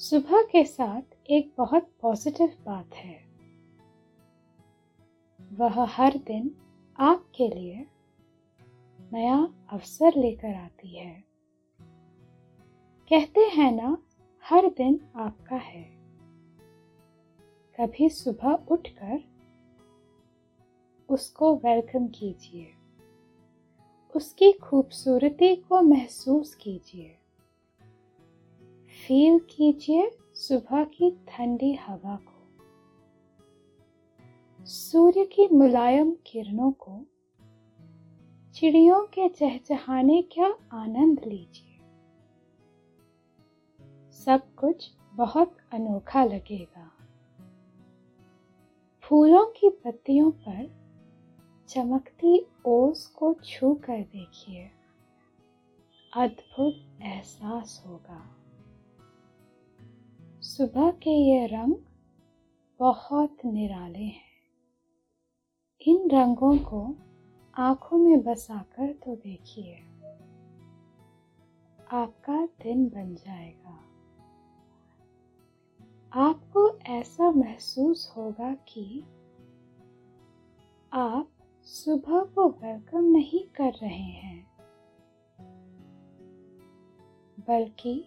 सुबह के साथ एक बहुत पॉजिटिव बात है। वह हर दिन आपके लिए नया अवसर लेकर आती है। कहते हैं ना, हर दिन आपका है। कभी सुबह उठकर उसको वेलकम कीजिए। उसकी खूबसूरती को महसूस कीजिए। फील कीजिए सुबह की ठंडी हवा को। सूर्य की मुलायम किरणों को। चिड़ियों के चहचहाने का आनंद लीजिए। सब कुछ बहुत अनोखा लगेगा। फूलों की पत्तियों पर चमकती ओस को छू कर देखिए। अद्भुत एहसास होगा। सुबह के ये रंग बहुत निराले हैं। इन रंगों को आँखों में बसाकर तो देखिए। आपका दिन बन जाएगा। आपको ऐसा महसूस होगा कि आप सुबह को वेलकम नहीं कर रहे हैं। बल्कि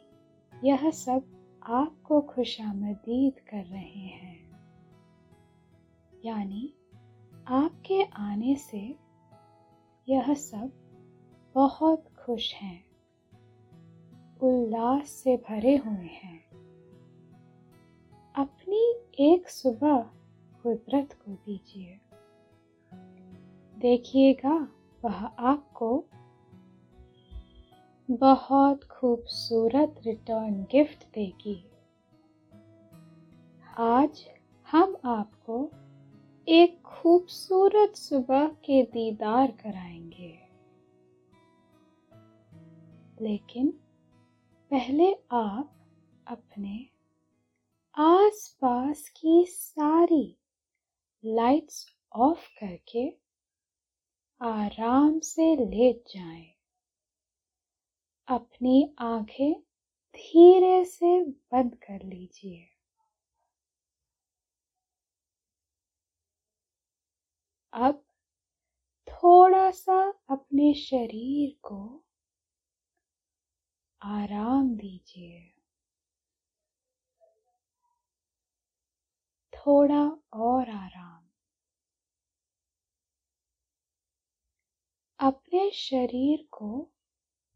यह सब आपको खुशामदीद कर रहे हैं। यानी, आपके आने से यह सब बहुत खुश हैं। उल्लास से भरे हुए हैं। अपनी एक सुबह कुदरत को दीजिए। देखिएगा, वह आपको बहुत खूबसूरत रिटर्न गिफ्ट देगी आज हम आपको एक खूबसूरत सुबह के दीदार कराएँगे लेकिन पहले आप अपने आसपास की सारी लाइट्स ऑफ़ करके आराम से लेट जाएँ। अपनी आँखें धीरे से बंद कर लीजिए। अब थोड़ा सा अपने शरीर को आराम दीजिए। थोड़ा और आराम। अपने शरीर को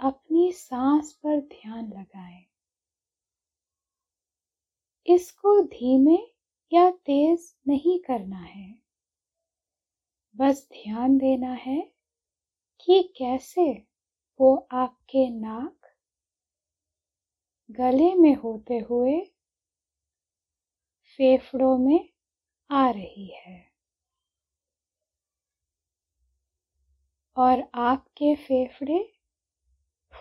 अपनी सांस पर ध्यान लगाएँ। इसको धीमे या तेज नहीं करना है बस ध्यान देना है कि कैसे वो आपके नाक, गले में होते हुए फेफड़ों में आ रही है और आपके फेफड़े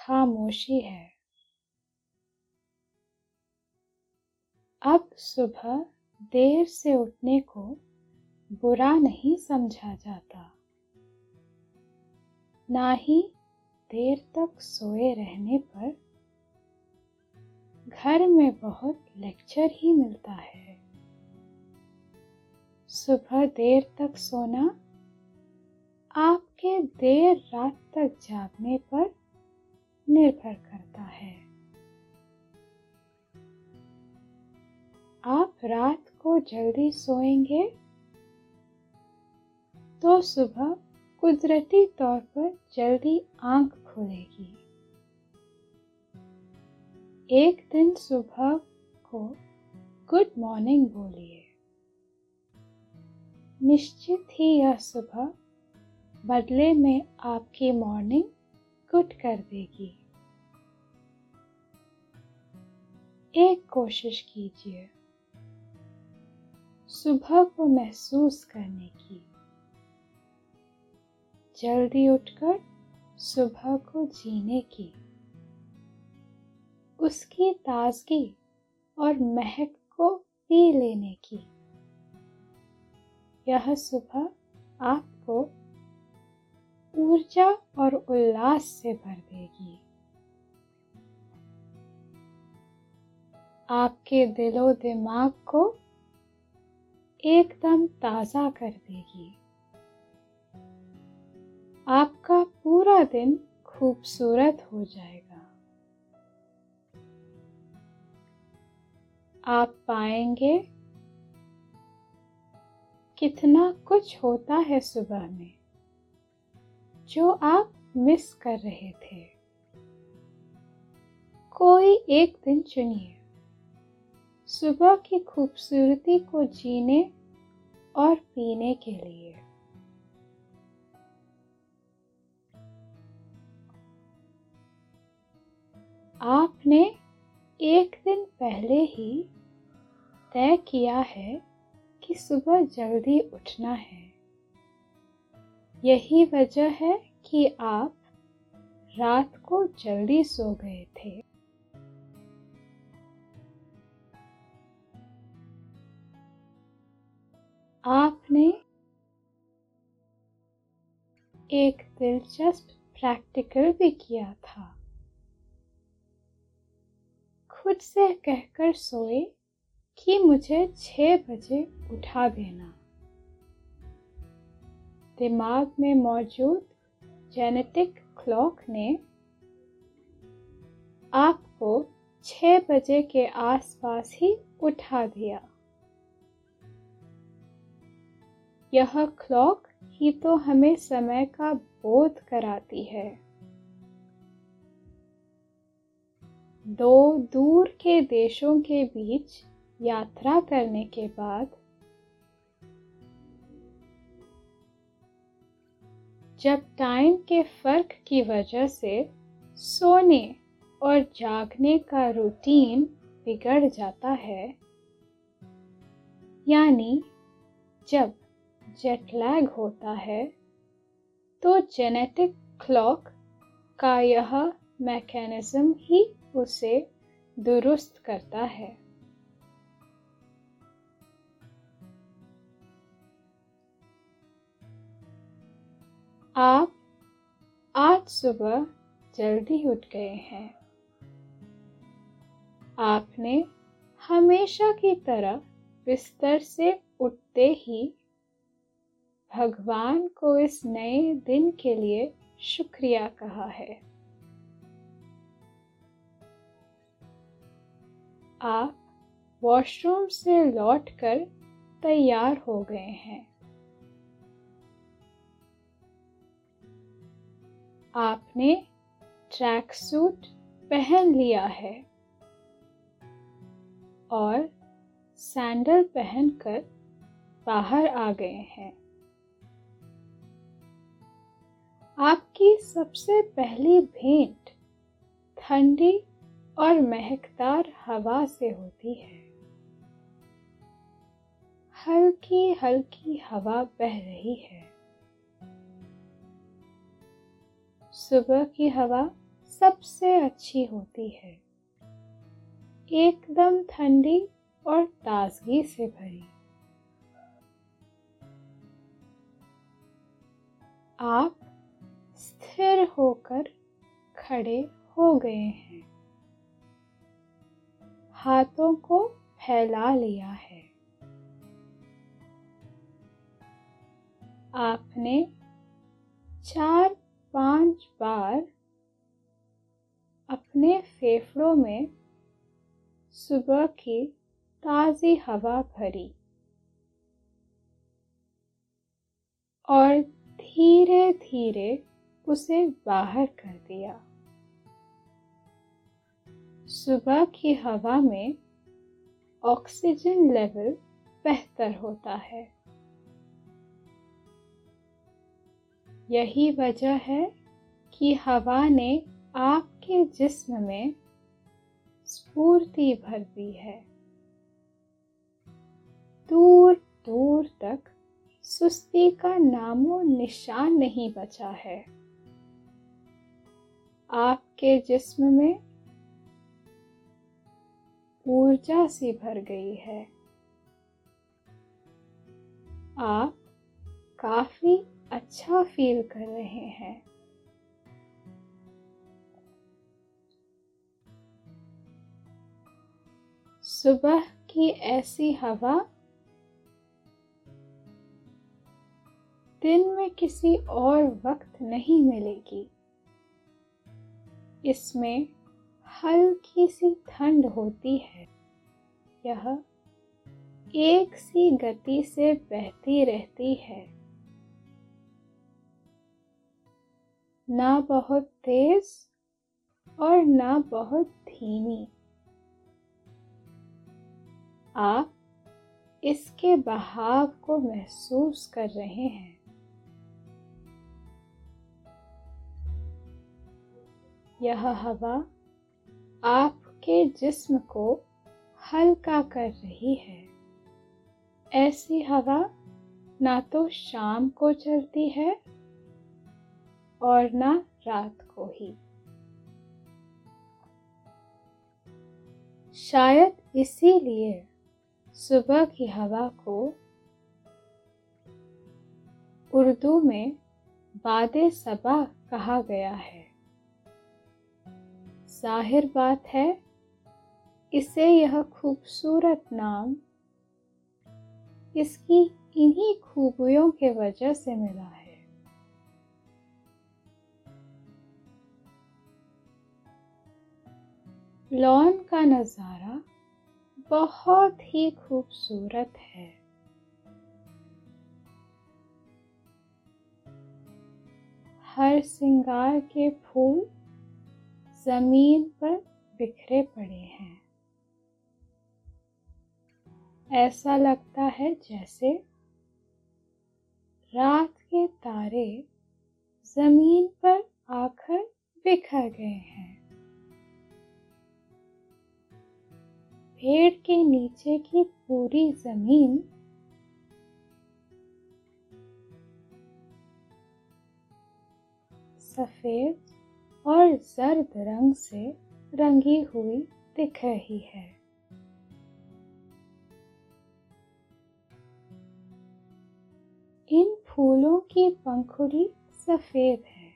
खामोशी है। अब सुबह देर से उठने को बुरा नहीं समझा जाता। ना ही देर तक सोए रहने पर घर में बहुत लेक्चर ही मिलता है। सुबह देर तक सोना आपके देर रात तक जागने पर निर्भर करता है। आप रात को जल्दी सोएँगे? तो सुबह कुदरती तौर पर जल्दी आँख खुलेगी। एक दिन सुबह को गुड मॉर्निंग बोलिए। निश्चित ही यह सुबह बदले में आपकी मॉर्निंग गुड कर देगी। एक कोशिश कीजिए सुबह को महसूस करने की। जल्दी उठकर सुबह को जीने की। उसकी ताजगी और महक को पी लेने की। यह सुबह आपको ऊर्जा और उल्लास से भर देगी। आपके दिलो दिमाग को एकदम ताज़ा कर देगी। आपका पूरा दिन खूबसूरत हो जाएगा। आप पाएँगे कितना कुछ होता है सुबह में, जो आप मिस कर रहे थे। कोई एक दिन चुनिए। सुबह की खूबसूरती को जीने और पीने के लिए। आपने एक दिन पहले ही तय किया है कि सुबह जल्दी उठना है। यही वजह है कि आप रात को जल्दी सो गए थे। आपने एक दिलचस्प प्रैक्टिकल भी किया था। खुद से कहकर सोए कि मुझे छह बजे उठा देना। दिमाग में मौजूद जेनेटिक क्लॉक ने आपको छह बजे के आसपास ही उठा दिया। यह क्लॉक ही तो हमें समय का बोध कराती है। दो दूर के देशों के बीच यात्रा करने के बाद, जब टाइम के फ़र्क की वजह से सोने और जागने का रूटीन बिगड़ जाता है, यानी जब जेट लैग होता है तो जेनेटिक क्लॉक का यह मैकेनिज्म ही उसे दुरुस्त करता है। आप आज सुबह जल्दी उठ गए हैं। आपने हमेशा की तरह बिस्तर से उठते ही भगवान को इस नए दिन के लिए शुक्रिया कहा है। आप वॉशरूम से लौटकर तैयार हो गए हैं। आपने ट्रैक सूट पहन लिया है और सैंडल पहनकर बाहर आ गए हैं। आपकी सबसे पहली भेंट ठंडी और महकदार हवा से होती है। हल्की हल्की हवा बह रही है। सुबह की हवा सबसे अच्छी होती है। एकदम ठंडी और ताजगी से भरी। आप स्थिर होकर खड़े हो गए हैं। हाथों को फैला लिया है। आपने चार पाँच बार अपने फेफड़ों में सुबह की ताज़ी हवा भरी और धीरे धीरे उसे बाहर कर दिया। सुबह की हवा में ऑक्सीजन लेवल बेहतर होता है। यही वजह है कि हवा ने आपके जिस्म में स्फूर्ति भर दी है। दूर दूर तक सुस्ती का नामो निशान नहीं बचा है। आपके जिस्म में ऊर्जा सी भर गई है। आप काफ़ी अच्छा फील कर रहे हैं। सुबह की ऐसी हवा दिन में किसी और वक्त नहीं मिलेगी। इसमें हल्की सी ठंड होती है। यह एक सी गति से बहती रहती है। ना बहुत तेज और ना बहुत धीमी। आप इसके बहाव को महसूस कर रहे हैं। यह हवा आपके जिस्म को हल्का कर रही है। ऐसी हवा ना तो शाम को चलती है और ना रात को ही। शायद इसीलिए सुबह की हवा को उर्दू में बाद सबा कहा गया है। ज़ाहिर बात है, इसे यह खूबसूरत नाम इसकी इन्हीं खूबियों के वजह से मिला है। लॉन का नज़ारा बहुत ही खूबसूरत है। हर सिंगार के फूल ज़मीन पर बिखरे पड़े हैं। ऐसा लगता है जैसे रात के तारे ज़मीन पर आकर बिखर गए हैं। पेड़ के नीचे की पूरी ज़मीन सफ़ेद और जर्द रंग से रंगी हुई दिख रही है। इन फूलों की पंखुड़ी सफ़ेद है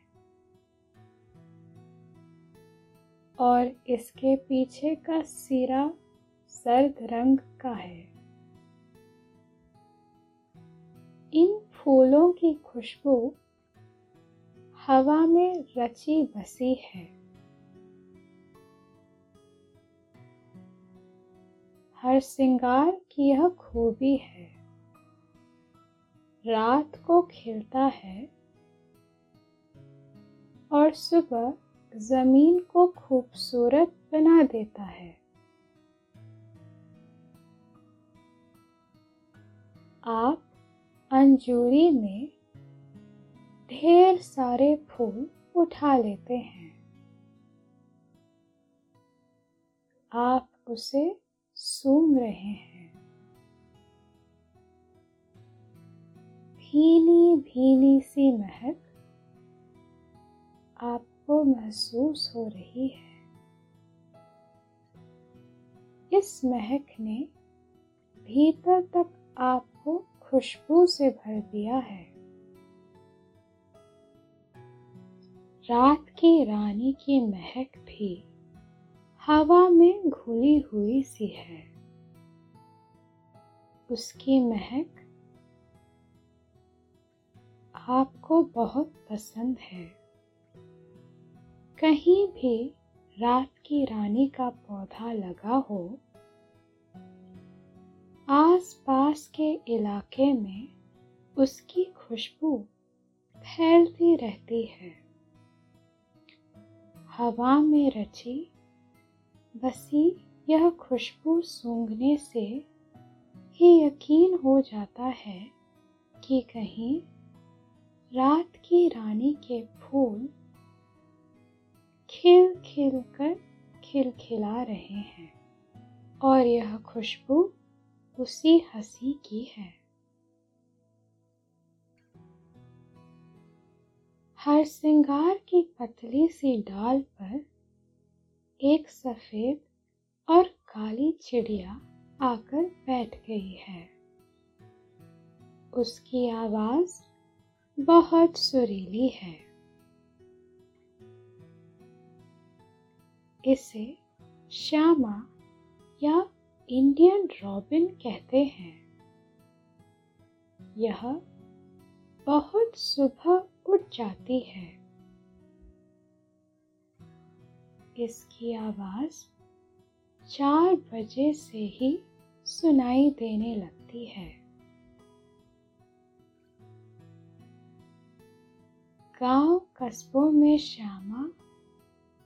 और इसके पीछे का सिरा सर्द रंग का है। इन फूलों की खुशबू हवा में रची बसी है। हर श्रृंगार की यह खूबी है। रात को खिलता है और सुबह ज़मीन को खूबसूरत बना देता है। आप अंजूरी में ढेर सारे फूल उठा लेते हैं। आप उसे सूंघ रहे हैं। भीनी भीनी सी महक आपको महसूस हो रही है। इस महक ने भीतर तक आपको खुशबू से भर दिया है। रात की रानी की महक भी हवा में घुली हुई सी है। उसकी महक आपको बहुत पसंद है। कहीं भी रात की रानी का पौधा लगा हो आस पास के इलाके में उसकी खुशबू फैलती रहती है। हवा में रची बसी यह खुशबू सूंघने से ही यकीन हो जाता है कि कहीं रात की रानी के फूल खिल खिल कर खिलखिला रहे हैं और यह खुशबू उसी हँसी की है। हर श्रृंगार की पतली सी डाल पर एक सफ़ेद और काली चिड़िया आकर बैठ गई है। उसकी आवाज़ बहुत सुरीली है। इसे श्यामा या इंडियन रॉबिन कहते हैं। यह बहुत सुबह उठ जाती है। इसकी आवाज़ चार बजे से ही सुनाई देने लगती है। गाँव कस्बों में श्यामा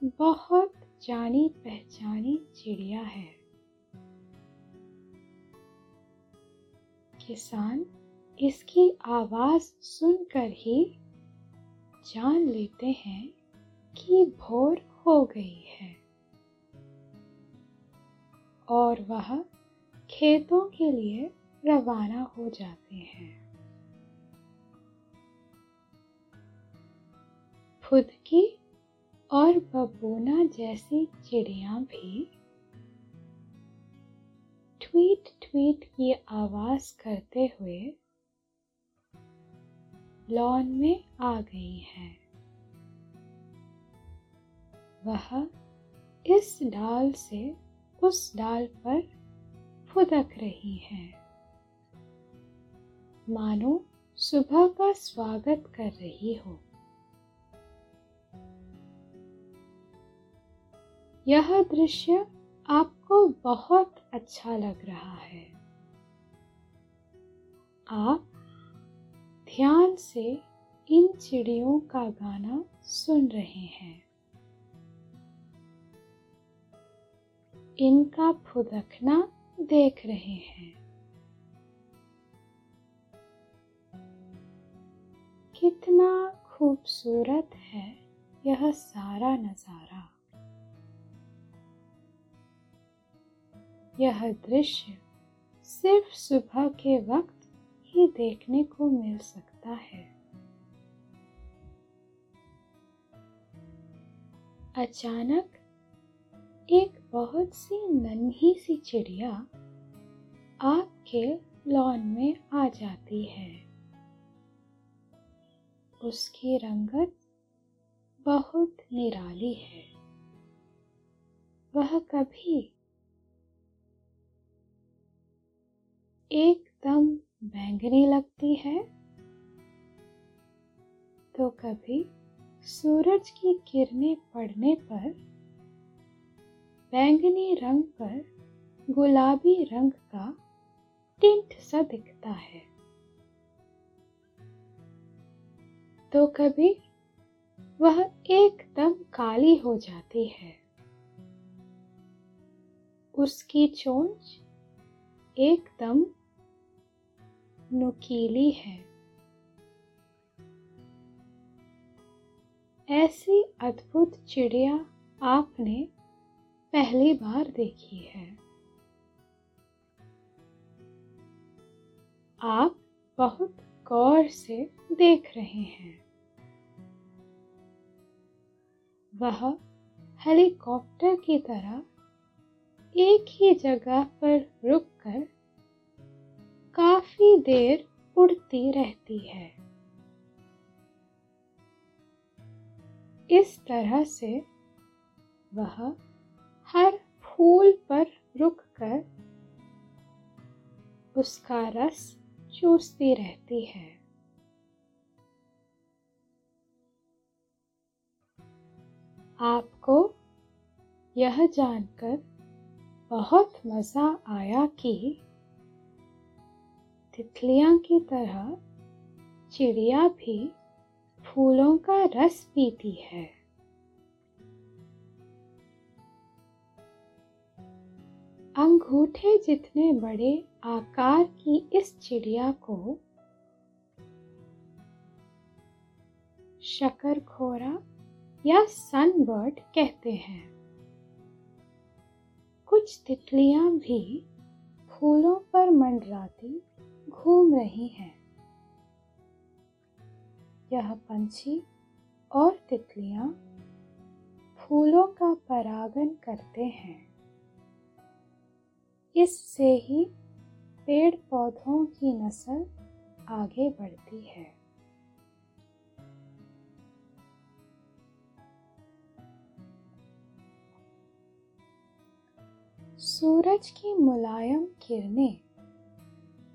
बहुत जानी पहचानी चिड़िया है। किसान इसकी आवाज़ सुनकर ही जान लेते हैं कि भोर हो गई है। और वह खेतों के लिए रवाना हो जाते हैं। फुदकी और बबूना जैसी चिड़िया भी ट्वीट ट्वीट की आवाज़ करते हुए लॉन में आ गई है। वह इस डाल से उस डाल पर फुदक रही है। मानो सुबह का स्वागत कर रही हो। यह दृश्य आपको बहुत अच्छा लग रहा है। आप ध्यान से इन चिड़ियों का गाना सुन रहे हैं। इनका फुदकना देख रहे हैं। कितना खूबसूरत है यह सारा नज़ारा। यह दृश्य सिर्फ़ सुबह के वक्त ही देखने को मिल सकता है। अचानक एक बहुत सी नन्ही सी चिड़िया आपके लॉन में आ जाती है। उसकी रंगत बहुत निराली है। वह कभी एकदम बैंगनी लगती है तो कभी सूरज की किरणें पड़ने पर बैंगनी रंग पर गुलाबी रंग का टिंट सा दिखता है। तो कभी वह एकदम काली हो जाती है। उसकी चोंच एकदम नुकीली है। ऐसी अद्भुत चिड़िया आपने पहली बार देखी है। आप बहुत गौर से देख रहे हैं। वह हेलीकॉप्टर की तरह एक ही जगह पर रुककर काफ़ी देर उड़ती रहती है। इस तरह से वह हर फूल पर रुककर उसका रस चूसती रहती है। आपको यह जानकर बहुत मज़ा आया कि तितलियाँ की तरह चिड़िया भी फूलों का रस पीती है। अंगूठे जितने बड़े आकार की इस चिड़िया को शकरखोरा या सनबर्ड कहते हैं। कुछ तितलियाँ भी फूलों पर मंडराती घूम रही हैं। यह पंछी और तितलियाँ फूलों का परागन करते हैं। इससे ही पेड़ पौधों की नस्ल आगे बढ़ती है। सूरज की मुलायम किरणें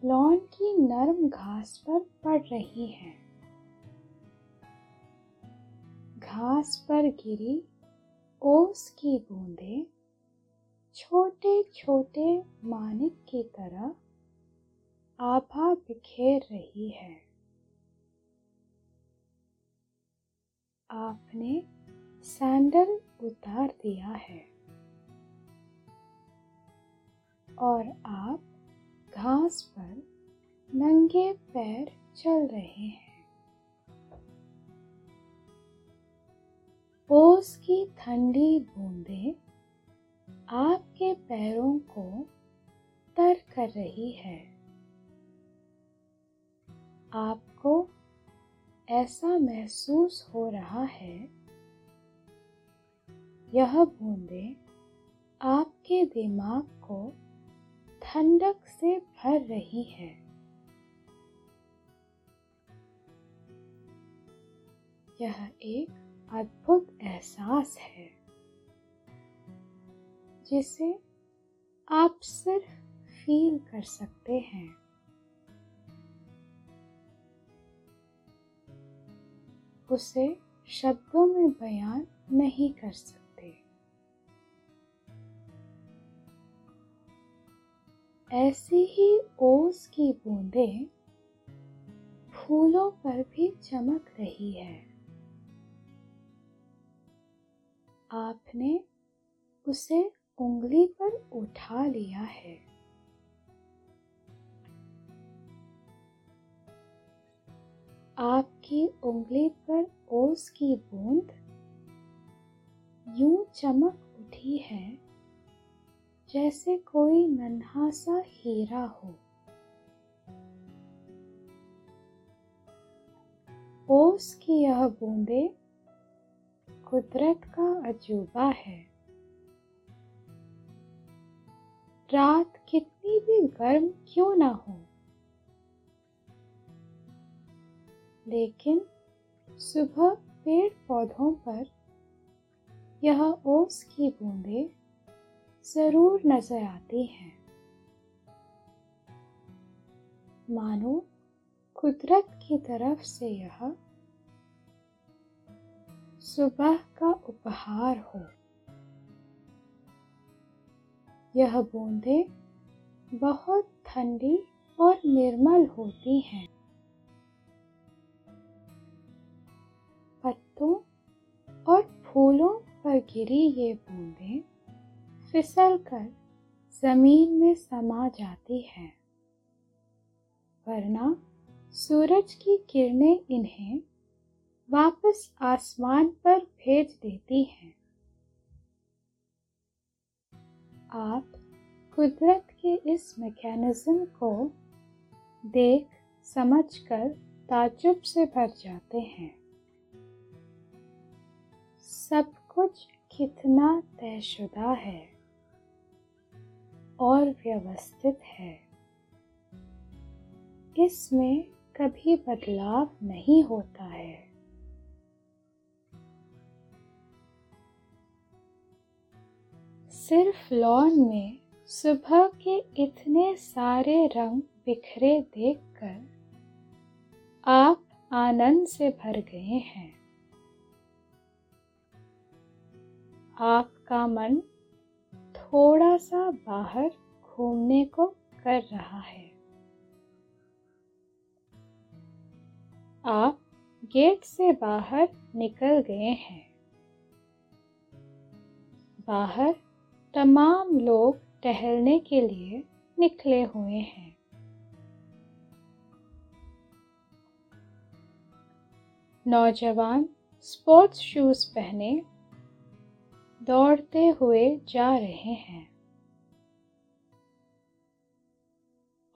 लॉन की नरम घास पर पड़ रही हैं। घास पर गिरी ओस की बूंदें छोटे छोटे मानिक की तरह आभा बिखेर रही है। आपने सैंडल उतार दिया है। और आप घास पर नंगे पैर चल रहे हैं। ओस की ठंडी बूंदें आपके पैरों को तर कर रही है। आपको ऐसा महसूस हो रहा है, यह बूंदें आपके दिमाग को ठंडक से भर रही है। यह एक अद्भुत एहसास है, जिसे आप सिर्फ़ फील कर सकते हैं। उसे शब्दों में बयान नहीं कर सकते। ऐसी ही ओस की बूंदें फूलों पर भी चमक रही है। आपने उसे उंगली पर उठा लिया है। आपकी उंगली पर ओस की बूंद यूँ चमक उठी है जैसे कोई नन्हा सा हीरा हो। ओस की यह बूंदे कुदरत का अजूबा है। रात कितनी भी गर्म क्यों ना हो। लेकिन सुबह पेड़ पौधों पर यह ओस की बूंदें ज़रूर नज़र आती हैं। मानो कुदरत की तरफ़ से यह सुबह का उपहार हो। यह बूंदें बहुत ठंडी और निर्मल होती हैं। पत्तों और फूलों पर गिरी ये बूंदें फिसल कर ज़मीन में समा जाती हैं। वरना सूरज की किरणें इन्हें वापस आसमान पर भेज देती हैं। आप कुदरत के इस मैकेनिज्म को देख समझकर ताजुब से भर जाते हैं। सब कुछ कितना तयशुदा है। और व्यवस्थित है। इसमें कभी बदलाव नहीं होता है। सिर्फ़ लॉन में सुबह के इतने सारे रंग बिखरे देखकर आप आनंद से भर गए हैं। आपका मन थोड़ा सा बाहर घूमने को कर रहा है। आप गेट से बाहर निकल गए हैं। बाहर तमाम लोग टहलने के लिए निकले हुए हैं। नौजवान स्पोर्ट्स शूज़ पहने दौड़ते हुए जा रहे हैं।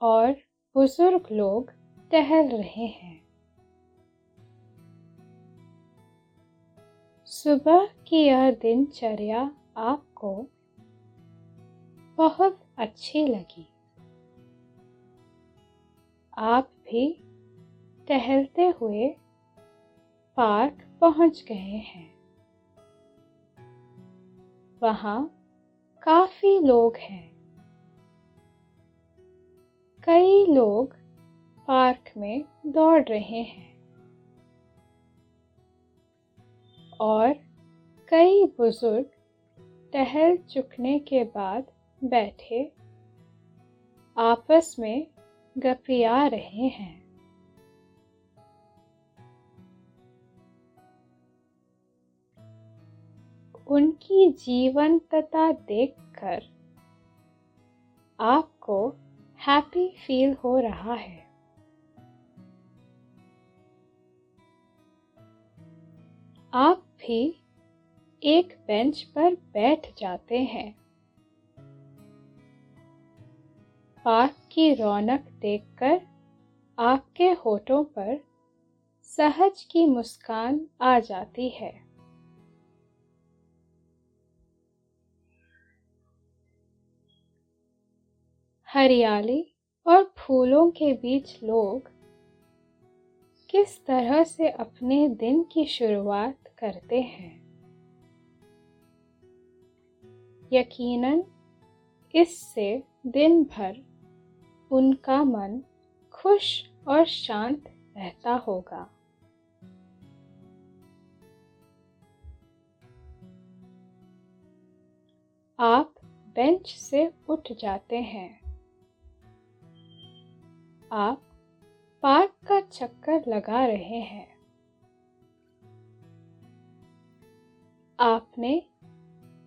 और बुज़ुर्ग लोग टहल रहे हैं। सुबह की यह दिनचर्या आपको बहुत अच्छी लगी। आप भी टहलते हुए पार्क पहुँच गए हैं। वहाँ काफ़ी लोग हैं। कई लोग पार्क में दौड़ रहे हैं। और कई बुज़ुर्ग टहल चुकने के बाद बैठे आपस में गपिया रहे हैं। उनकी जीवंतता देखकर आपको हैप्पी फील हो रहा है। आप भी एक बेंच पर बैठ जाते हैं। पार्क की रौनक देखकर आपके होठों पर सहज की मुस्कान आ जाती है। हरियाली और फूलों के बीच लोग किस तरह से अपने दिन की शुरुआत करते हैं? यकीनन इससे दिन भर उनका मन खुश और शांत रहता होगा। आप बेंच से उठ जाते हैं। आप पार्क का चक्कर लगा रहे हैं। आपने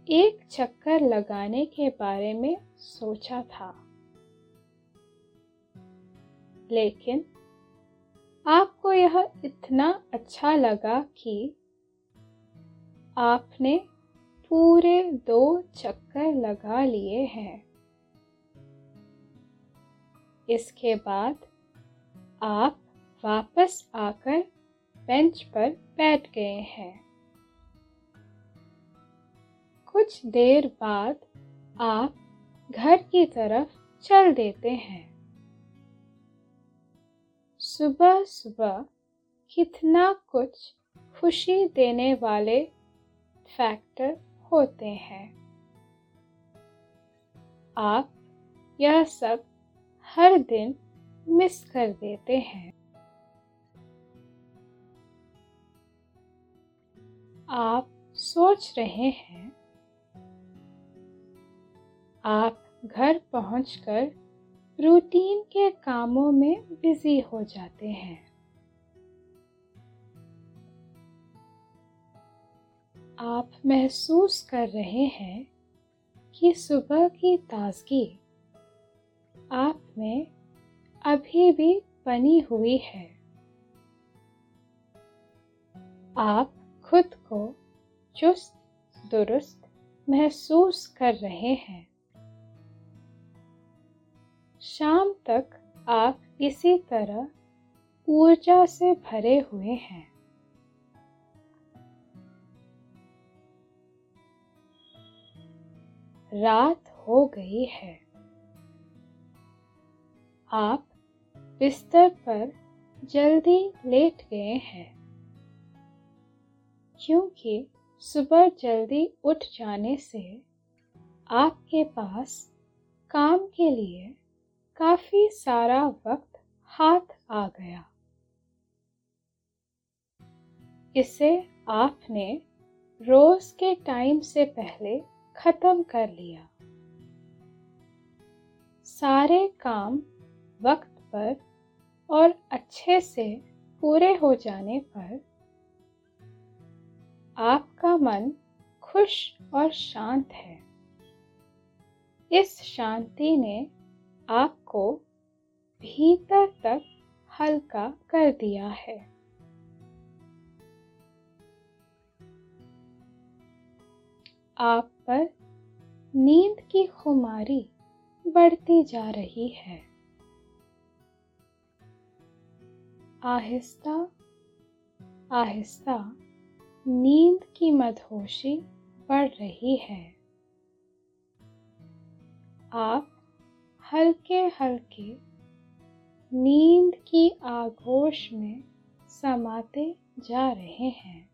एक चक्कर लगाने के बारे में सोचा था। लेकिन आपको यह इतना अच्छा लगा कि आपने पूरे दो चक्कर लगा लिए हैं। इसके बाद आप वापस आकर बेंच पर बैठ गए हैं। कुछ देर बाद आप घर की तरफ़ चल देते हैं। सुबह सुबह कितना कुछ खुशी देने वाले फैक्टर होते हैं। आप यह सब हर दिन मिस कर देते हैं। आप सोच रहे हैं। आप घर पहुंचकर रूटीन के कामों में बिज़ी हो जाते हैं। आप महसूस कर रहे हैं कि सुबह की ताजगी आप में अभी भी बनी हुई है। आप खुद को चुस्त, दुरुस्त महसूस कर रहे हैं। शाम तक आप इसी तरह ऊर्जा से भरे हुए हैं। रात हो गई है। आप बिस्तर पर जल्दी लेट गए हैं। क्योंकि सुबह जल्दी उठ जाने से आपके पास काम के लिए काफ़ी सारा वक्त हाथ आ गया। इसे आपने रोज के टाइम से पहले खत्म कर लिया। सारे काम वक्त पर और अच्छे से पूरे हो जाने पर आपका मन खुश और शांत है। इस शांति ने आपको भीतर तक हल्का कर दिया है। आप पर नींद की खुमारी बढ़ती जा रही है। आहिस्ता आहिस्ता, नींद की मदहोशी बढ़ रही है। आप हल्के हल्के नींद की आगोश में समाते जा रहे हैं।